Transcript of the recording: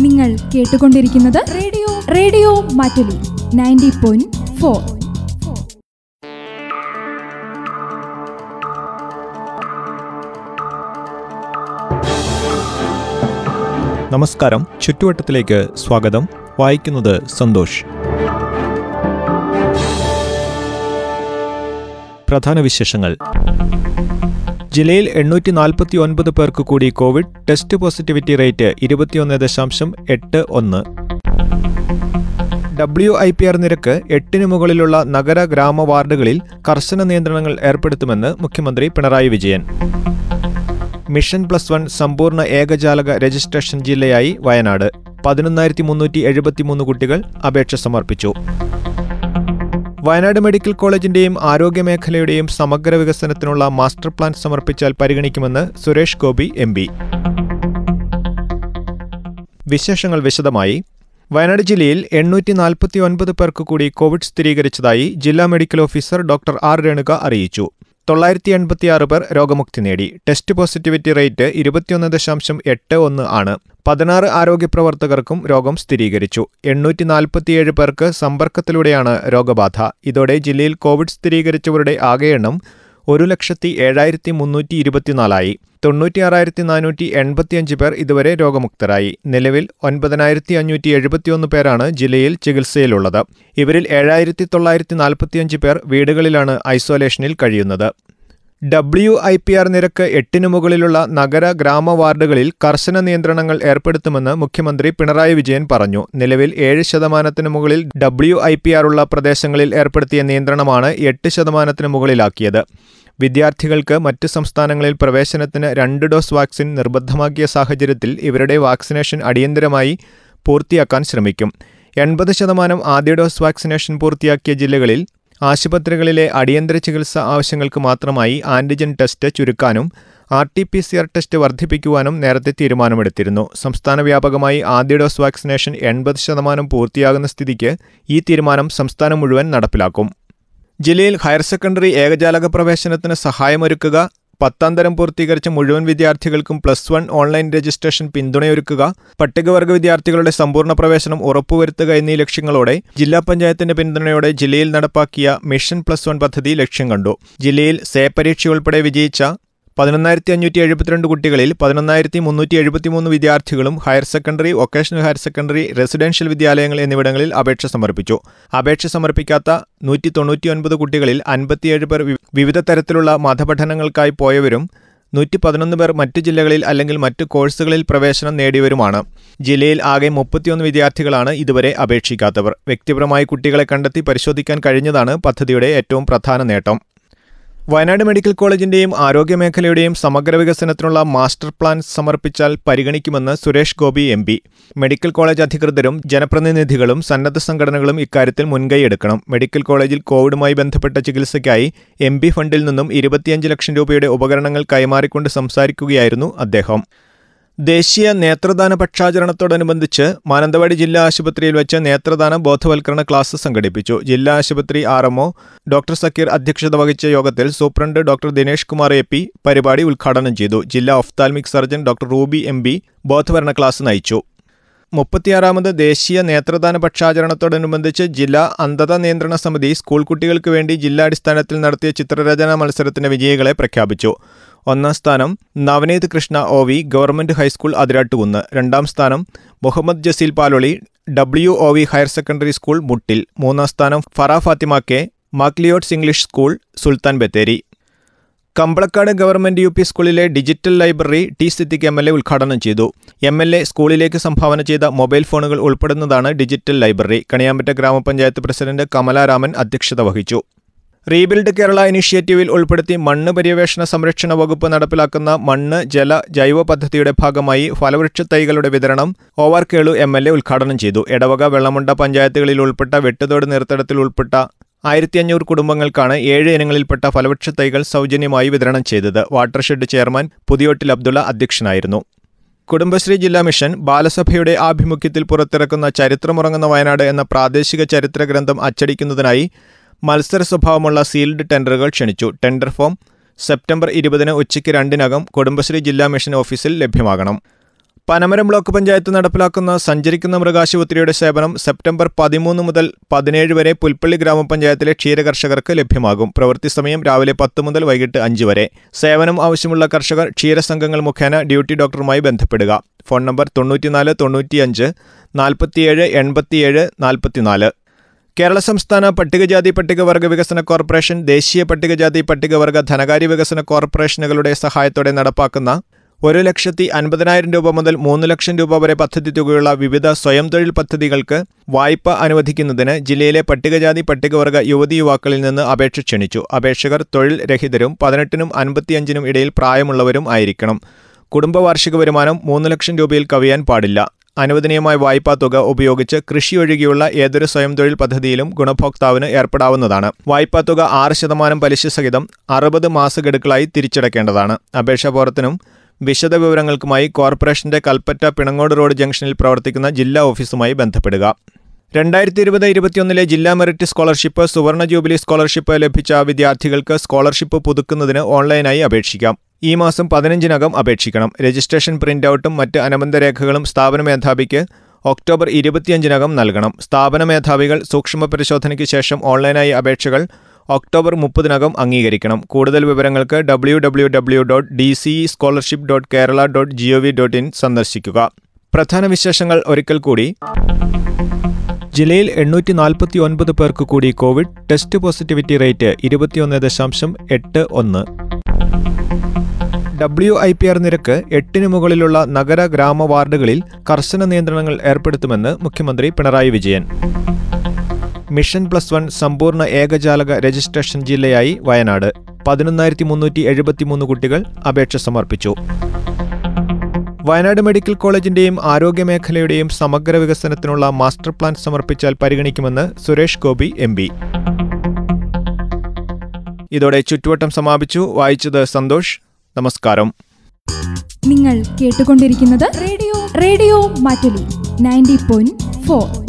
നിങ്ങൾ കേട്ടുകൊണ്ടിരിക്കുന്നത് radio radio Mattoli ninety point four. നമസ്കാരം. ചുറ്റുവട്ടത്തിലേക്ക് സ്വാഗതം. വായിക്കുന്നത് സന്തോഷ്. പ്രധാന വിശേഷങ്ങൾ. ജില്ലയിൽ എണ്ണൂറ്റി നാൽപ്പത്തി ഒൻപത് പേർക്ക് കൂടി കോവിഡ് ടെസ്റ്റ് പോസിറ്റിവിറ്റി റേറ്റ് ഇരുപത്തിയൊന്ന് ദശാംശം എട്ട് ഒന്ന്. ഡബ്ല്യു ഐ പി ആർ നിരക്ക് എട്ടിന് മുകളിലുള്ള നഗര ഗ്രാമ വാർഡുകളിൽ കർശന നിയന്ത്രണങ്ങൾ ഏർപ്പെടുത്തുമെന്ന് മുഖ്യമന്ത്രി Pinarayi Vijayan. Mission plus one സമ്പൂർണ ഏകജാലക രജിസ്ട്രേഷൻ ജില്ലയായി വയനാട്. പതിനൊന്നായിരത്തി മുന്നൂറ്റി എഴുപത്തിമൂന്ന് കുട്ടികൾ അപേക്ഷ സമർപ്പിച്ചു. വയനാട് മെഡിക്കൽ കോളേജിന്റെയും ആരോഗ്യമേഖലയുടെയും സമഗ്ര വികസനത്തിനുള്ള മാസ്റ്റർ പ്ലാൻ സമർപ്പിച്ചാൽ പരിഗണിക്കുമെന്ന് സുരേഷ് ഗോപി എം വിശേഷങ്ങൾ വിശദമായി. വയനാട് ജില്ലയിൽ എണ്ണൂറ്റി നാൽപ്പത്തി ഒൻപത് പേർക്ക് കൂടി കോവിഡ് സ്ഥിരീകരിച്ചതായി ജില്ലാ medical officer doctor R. Renuka അറിയിച്ചു. തൊള്ളായിരത്തി എൺപത്തിയാറ് പേർ രോഗമുക്തി നേടി. ടെസ്റ്റ് പോസിറ്റിവിറ്റി റേറ്റ് ഇരുപത്തിയൊന്ന് ദശാംശം എട്ട് ഒന്ന് ആണ്. പതിനാറ് ആരോഗ്യപ്രവർത്തകർക്കും രോഗം സ്ഥിരീകരിച്ചു. എണ്ണൂറ്റി നാൽപ്പത്തിയേഴ് പേർക്ക് സമ്പർക്കത്തിലൂടെയാണ് രോഗബാധ. ഇതോടെ ജില്ലയിൽ കോവിഡ് സ്ഥിരീകരിച്ചവരുടെ ആകെ എണ്ണം ഒരു ലക്ഷത്തി ഏഴായിരത്തി മുന്നൂറ്റി ഇരുപത്തിനാലായി. തൊണ്ണൂറ്റിയാറായിരത്തി നാനൂറ്റി എൺപത്തിയഞ്ച് പേർ ഇതുവരെ രോഗമുക്തരായി. നിലവിൽ ഒൻപതിനായിരത്തി അഞ്ഞൂറ്റി എഴുപത്തിയൊന്ന് പേരാണ് ജില്ലയിൽ ചികിത്സയിലുള്ളത്. ഇവരിൽ ഏഴായിരത്തി തൊള്ളായിരത്തി നാൽപ്പത്തിയഞ്ച് പേർ വീടുകളിലാണ് ഐസൊലേഷനിൽ കഴിയുന്നത്. ഡബ്ല്യു ഐ പി ആർ നിരക്ക് എട്ടിനു മുകളിലുള്ള നഗര ഗ്രാമ വാർഡുകളിൽ കർശന നിയന്ത്രണങ്ങൾ ഏർപ്പെടുത്തുമെന്ന് മുഖ്യമന്ത്രി പിണറായി വിജയൻ പറഞ്ഞു. നിലവിൽ ഏഴ് ശതമാനത്തിന് മുകളിൽ ഡബ്ല്യു ഐ പി ആർ ഉള്ള പ്രദേശങ്ങളിൽ ഏർപ്പെടുത്തിയ നിയന്ത്രണമാണ് എട്ട് ശതമാനത്തിന് മുകളിലാക്കിയത്. വിദ്യാർത്ഥികൾക്ക് മറ്റ് സംസ്ഥാനങ്ങളിൽ പ്രവേശനത്തിന് രണ്ട് ഡോസ് വാക്സിൻ നിർബന്ധമാക്കിയ സാഹചര്യത്തിൽ ഇവരുടെ വാക്സിനേഷൻ അടിയന്തരമായി പൂർത്തിയാക്കാൻ ശ്രമിക്കും. എൺപത് ശതമാനം ആദ്യ ഡോസ് വാക്സിനേഷൻ പൂർത്തിയാക്കിയ ജില്ലകളിൽ ആശുപത്രികളിലെ അടിയന്തര ചികിത്സ ആവശ്യങ്ങൾക്ക് മാത്രമായി antigen test ചുരുക്കാനും R T P C R test വർദ്ധിപ്പിക്കുവാനും നേരത്തെ തീരുമാനമെടുത്തിരുന്നു. സംസ്ഥാന വ്യാപകമായി ആദ്യ ഡോസ് വാക്സിനേഷൻ എൺപത് ശതമാനം പൂർത്തിയാകുന്ന സ്ഥിതിക്ക് ഈ തീരുമാനം സംസ്ഥാനം മുഴുവൻ നടപ്പിലാക്കും. ജില്ലയിൽ ഹയർ സെക്കൻഡറി ഏകജാലക പ്രവേശനത്തിന് സഹായമൊരുക്കുക പത്താം തരം പൂർത്തീകരിച്ച മുഴുവൻ വിദ്യാർത്ഥികൾക്കും പ്ലസ് വൺ ഓൺലൈൻ രജിസ്ട്രേഷൻ പിന്തുണയൊരുക്കുക പട്ടികവർഗ വിദ്യാർത്ഥികളുടെ സമ്പൂർണ പ്രവേശനം ഉറപ്പുവരുത്തുക എന്നീ ലക്ഷ്യങ്ങളോടെ ജില്ലാ പഞ്ചായത്തിന്റെ പിന്തുണയോടെ ജില്ലയിൽ നടപ്പാക്കിയ മിഷൻ പ്ലസ് വൺ പദ്ധതി ലക്ഷ്യം കണ്ടു. ജില്ലയിൽ സേ പരീക്ഷ ഉൾപ്പെടെ വിജയിച്ച പതിനൊന്നായിരത്തി അഞ്ഞൂറ്റി എഴുപത്തിരണ്ട് കുട്ടികളിൽ പതിനൊന്നായിരത്തി മുന്നൂറ്റി എഴുപത്തിമൂന്ന് വിദ്യാർത്ഥികളും higher secondary vocational higher secondary residential വിദ്യാലയങ്ങൾ എന്നിവിടങ്ങളിൽ അപേക്ഷ സമർപ്പിച്ചു. അപേക്ഷ സമർപ്പിക്കാത്ത നൂറ്റി തൊണ്ണൂറ്റിയൊൻപത് കുട്ടികളിൽ അൻപത്തിയേഴ് പേർ വിവിധ തരത്തിലുള്ള മതപഠനങ്ങൾക്കായി പോയവരും നൂറ്റി പതിനൊന്ന് പേർ മറ്റ് ജില്ലകളിൽ അല്ലെങ്കിൽ മറ്റ് കോഴ്സുകളിൽ പ്രവേശനം നേടിയവരുമാണ്. ജില്ലയിൽ ആകെ മുപ്പത്തിയൊന്ന് വിദ്യാർത്ഥികളാണ് ഇതുവരെ അപേക്ഷിക്കാത്തവർ. വ്യക്തിപരമായി കുട്ടികളെ കണ്ടെത്തി പരിശോധിക്കാൻ കഴിഞ്ഞതാണ് പദ്ധതിയുടെ ഏറ്റവും പ്രധാന നേട്ടം. വയനാട് മെഡിക്കൽ കോളേജിന്റെയും ആരോഗ്യമേഖലയുടെയും സമഗ്ര വികസനത്തിനുള്ള മാസ്റ്റർ പ്ലാൻ സമർപ്പിച്ചാൽ പരിഗണിക്കുമെന്ന് Suresh Gopi M P. Medical college അധികൃതരും ജനപ്രതിനിധികളും സന്നദ്ധ സംഘടനകളും ഇക്കാര്യത്തിൽ മുൻകൈയെടുക്കണം മെഡിക്കൽ കോളേജിൽ കോവിഡുമായി ബന്ധപ്പെട്ട ചികിത്സയ്ക്കായി എം ഫണ്ടിൽ നിന്നും ഇരുപത്തിയഞ്ച് ലക്ഷം രൂപയുടെ ഉപകരണങ്ങൾ കൈമാറിക്കൊണ്ട് സംസാരിക്കുകയായിരുന്നു അദ്ദേഹം. ദേശീയ നേത്രദാന പക്ഷാചരണത്തോടനുബന്ധിച്ച് മാനന്തവാടി ജില്ലാ ആശുപത്രിയിൽ വെച്ച് നേത്രദാന ബോധവൽക്കരണ ക്ലാസ് സംഘടിപ്പിച്ചു. ജില്ലാ ആശുപത്രി ആർ എംഒ ഡോക്ടർ സക്കീർ അധ്യക്ഷത വഹിച്ച യോഗത്തിൽ superintendent doctor Dinesh Kumar A P പരിപാടി ഉദ്ഘാടനം ചെയ്തു. ജില്ലാ ophthalmic surgeon doctor Ruby M B ബോധവൽക്കരണ ക്ലാസ് നയിച്ചു. മുപ്പത്തിയാറാമത് ദേശീയ നേത്രദാന പക്ഷാചരണത്തോടനുബന്ധിച്ച് ജില്ലാ അന്ധത നിയന്ത്രണ സമിതി സ്കൂൾ കുട്ടികൾക്ക് വേണ്ടി ജില്ലാടിസ്ഥാനത്തിൽ നടത്തിയ ചിത്രരചനാ മത്സരത്തിന്റെ വിജയികളെ പ്രഖ്യാപിച്ചു. ഒന്നാം സ്ഥാനം Navaneeth Krishna O V government high school Athirattukunnu. രണ്ടാം സ്ഥാനം Muhammad Jaseel Paloli W O V higher secondary school Muttil. മൂന്നാം സ്ഥാനം Fara Fathima K McLeod's English school Sultan Bathery. Kambalakkad government U P സ്കൂളിലെ digital library T Siddique M L A ഉദ്ഘാടനം ചെയ്തു. M L A സ്കൂളിലേക്ക് സംഭാവന ചെയ്ത mobile ഫോണുകൾ ഉൾപ്പെടുന്നതാണ് ഡിജിറ്റൽ ലൈബ്രറി. കണിയാമ്പറ്റ ഗ്രാമപഞ്ചായത്ത് പ്രസിഡന്റ് കമലാരാമൻ അധ്യക്ഷത വഹിച്ചു. റീബിൽഡ് കേരള ഇനിഷ്യേറ്റീവിൽ ഉൾപ്പെടുത്തി മണ്ണ് പര്യവേഷണ സംരക്ഷണ വകുപ്പ് നടപ്പിലാക്കുന്ന മണ്ണ് ജല ജൈവ പദ്ധതിയുടെ ഭാഗമായി ഫലവൃക്ഷ തൈകളുടെ വിതരണം O R Kelu M L A ഉദ്ഘാടനം ചെയ്തു. എടവക വെള്ളമുണ്ട പഞ്ചായത്തുകളിൽ ഉൾപ്പെട്ട വെട്ടുതോട് നീർത്തടത്തിൽ ഉൾപ്പെട്ട ആയിരത്തി അഞ്ഞൂറ് കുടുംബങ്ങൾക്കാണ് ഏഴ് ഇനങ്ങളിൽപ്പെട്ട ഫലവൃക്ഷ തൈകൾ സൗജന്യമായി വിതരണം ചെയ്തത്. വാട്ടർഷെഡ് ചെയർമാൻ പുതിയോട്ടിൽ അബ്ദുള്ള അധ്യക്ഷനായിരുന്നു. കുടുംബശ്രീ ജില്ലാ മിഷൻ ബാലസഭയുടെ ആഭിമുഖ്യത്തിൽ പുറത്തിറക്കുന്ന ചരിത്രമുറങ്ങുന്ന വയനാട് എന്ന പ്രാദേശിക ചരിത്ര ഗ്രന്ഥം അച്ചടിക്കുന്നതിനായി മത്സര സ്വഭാവമുള്ള സീൽഡ് ടെൻഡറുകൾ ക്ഷണിച്ചു. ടെൻഡർ ഫോം സെപ്റ്റംബർ ഇരുപതിന് ഉച്ചയ്ക്ക് രണ്ടിനകം കുടുംബശ്രീ ജില്ലാ മിഷൻ ഓഫീസിൽ ലഭ്യമാകണം. പനമരം ബ്ലോക്ക് പഞ്ചായത്ത് നടപ്പിലാക്കുന്ന സഞ്ചരിക്കുന്ന മൃഗാശുപത്രിയുടെ സേവനം സെപ്റ്റംബർ പതിമൂന്ന് മുതൽ പതിനേഴ് വരെ പുൽപ്പള്ളി ഗ്രാമപഞ്ചായത്തിലെ ക്ഷീരകർഷകർക്ക് ലഭ്യമാകും. പ്രവൃത്തി സമയം രാവിലെ പത്ത് മുതൽ വൈകിട്ട് അഞ്ച് വരെ. സേവനം ആവശ്യമുള്ള കർഷകർ ക്ഷീരസംഘങ്ങൾ മുഖേന ഡ്യൂട്ടി ഡോക്ടറുമായി ബന്ധപ്പെടുക. ഫോൺ നമ്പർ തൊണ്ണൂറ്റിനാല് തൊണ്ണൂറ്റിയഞ്ച് നാൽപ്പത്തിയേഴ് എൺപത്തിയേഴ് നാൽപ്പത്തിനാല് കേരള സംസ്ഥാന പട്ടികജാതി പട്ടികവർഗ വികസന കോർപ്പറേഷൻ ദേശീയ പട്ടികജാതി പട്ടികവർഗ ധനകാര്യ വികസന കോർപ്പറേഷനുകളുടെ സഹായത്തോടെ നടപ്പാക്കുന്ന ഒരു ലക്ഷത്തി അൻപതിനായിരം രൂപ മുതൽ മൂന്ന് ലക്ഷം രൂപ വരെ പദ്ധതി തുകയുള്ള വിവിധ സ്വയം തൊഴിൽ പദ്ധതികൾക്ക് വായ്പ അനുവദിക്കുന്നതിന് ജില്ലയിലെ പട്ടികജാതി പട്ടികവർഗ യുവതി യുവാക്കളിൽ നിന്ന് അപേക്ഷ ക്ഷണിച്ചു. അപേക്ഷകർ തൊഴിൽ രഹിതരും പതിനെട്ടിനും അൻപത്തിയഞ്ചിനും ഇടയിൽ പ്രായമുള്ളവരും ആയിരിക്കണം. കുടുംബ വാർഷിക വരുമാനം മൂന്ന് ലക്ഷം രൂപയിൽ കവിയാൻ പാടില്ല. അനുവദനീയമായ വായ്പാ തുക ഉപയോഗിച്ച് കൃഷി ഒഴികെയുള്ള ഏതൊരു സ്വയം തൊഴിൽ പദ്ധതിയിലും ഗുണഭോക്താവിന് ഏർപ്പെടാവുന്നതാണ്. വായ്പാ തുക ആറ് ശതമാനം പലിശ സഹിതം അറുപത് മാസഗഡുക്കളായി തിരിച്ചടക്കേണ്ടതാണ്. അപേക്ഷാപത്രത്തിനും വിശദവിവരങ്ങൾക്കുമായി കോർപ്പറേഷന്റെ കൽപ്പറ്റ പിണങ്ങോട് റോഡ് ജംഗ്ഷനിൽ പ്രവർത്തിക്കുന്ന ജില്ലാ ഓഫീസുമായി ബന്ധപ്പെടുക. രണ്ടായിരത്തി ഇരുപത് ഇരുപത്തിയൊന്നിലെ ജില്ലാ മെറിറ്റ് സ്കോളർഷിപ്പ് സുവർണ ജൂബിലി സ്കോളർഷിപ്പ് ലഭിച്ച വിദ്യാർത്ഥികൾക്ക് സ്കോളർഷിപ്പ് പുതുക്കുന്നതിന് ഓൺലൈനായി അപേക്ഷിക്കാം. ഈ മാസം പതിനഞ്ചിനകം അപേക്ഷിക്കണം. രജിസ്ട്രേഷൻ പ്രിന്റൌട്ടും മറ്റ് അനുബന്ധ രേഖകളും സ്ഥാപന മേധാവിക്ക് ഒക്ടോബർ ഇരുപത്തിയഞ്ചിനകം നൽകണം. സ്ഥാപന മേധാവികൾ സൂക്ഷ്മ പരിശോധനയ്ക്ക് ശേഷം ഓൺലൈനായി അപേക്ഷകൾ ഒക്ടോബർ മുപ്പതിനകം അംഗീകരിക്കണം. കൂടുതൽ വിവരങ്ങൾക്ക് W W W dot D C scholarship dot Kerala dot G O V dot in സന്ദർശിക്കുക. പ്രധാന വിശേഷങ്ങൾ ഒരിക്കൽ കൂടി. ജില്ലയിൽ എണ്ണൂറ്റി നാൽപ്പത്തി ഒൻപത് പേർക്ക് കൂടി കോവിഡ് ടെസ്റ്റ് പോസിറ്റിവിറ്റി റേറ്റ് ഇരുപത്തിയൊന്ന് ദശാംശം എട്ട് ഒന്ന്. ഡബ്ല്യു ഐ പി ആർ നിരക്ക് എട്ടിന് മുകളിലുള്ള നഗര ഗ്രാമ വാർഡുകളിൽ കർശന നിയന്ത്രണങ്ങൾ ഏർപ്പെടുത്തുമെന്ന് മുഖ്യമന്ത്രി Pinarayi Vijayan. Mission plus one സമ്പൂർണ ഏകജാലക രജിസ്ട്രേഷൻ ജില്ലയായി വയനാട്. പതിനൊന്നായിരത്തി മുന്നൂറ്റി എഴുപത്തിമൂന്ന് കുട്ടികൾ അപേക്ഷ സമർപ്പിച്ചു. വയനാട് മെഡിക്കൽ കോളേജിന്റെയും ആരോഗ്യമേഖലയുടെയും സമഗ്ര വികസനത്തിനുള്ള മാസ്റ്റർ പ്ലാൻ സമർപ്പിച്ചാൽ പരിഗണിക്കുമെന്ന് സുരേഷ് ഗോപി എം പി. ഇതോടെ ചുറ്റുവട്ടം സമാപിച്ചു. വായിച്ചത് സന്തോഷ്. നമസ്കാരം. നിങ്ങൾ കേട്ടുകൊണ്ടിരിക്കുന്നത് radio radio Mattoli ninety point four.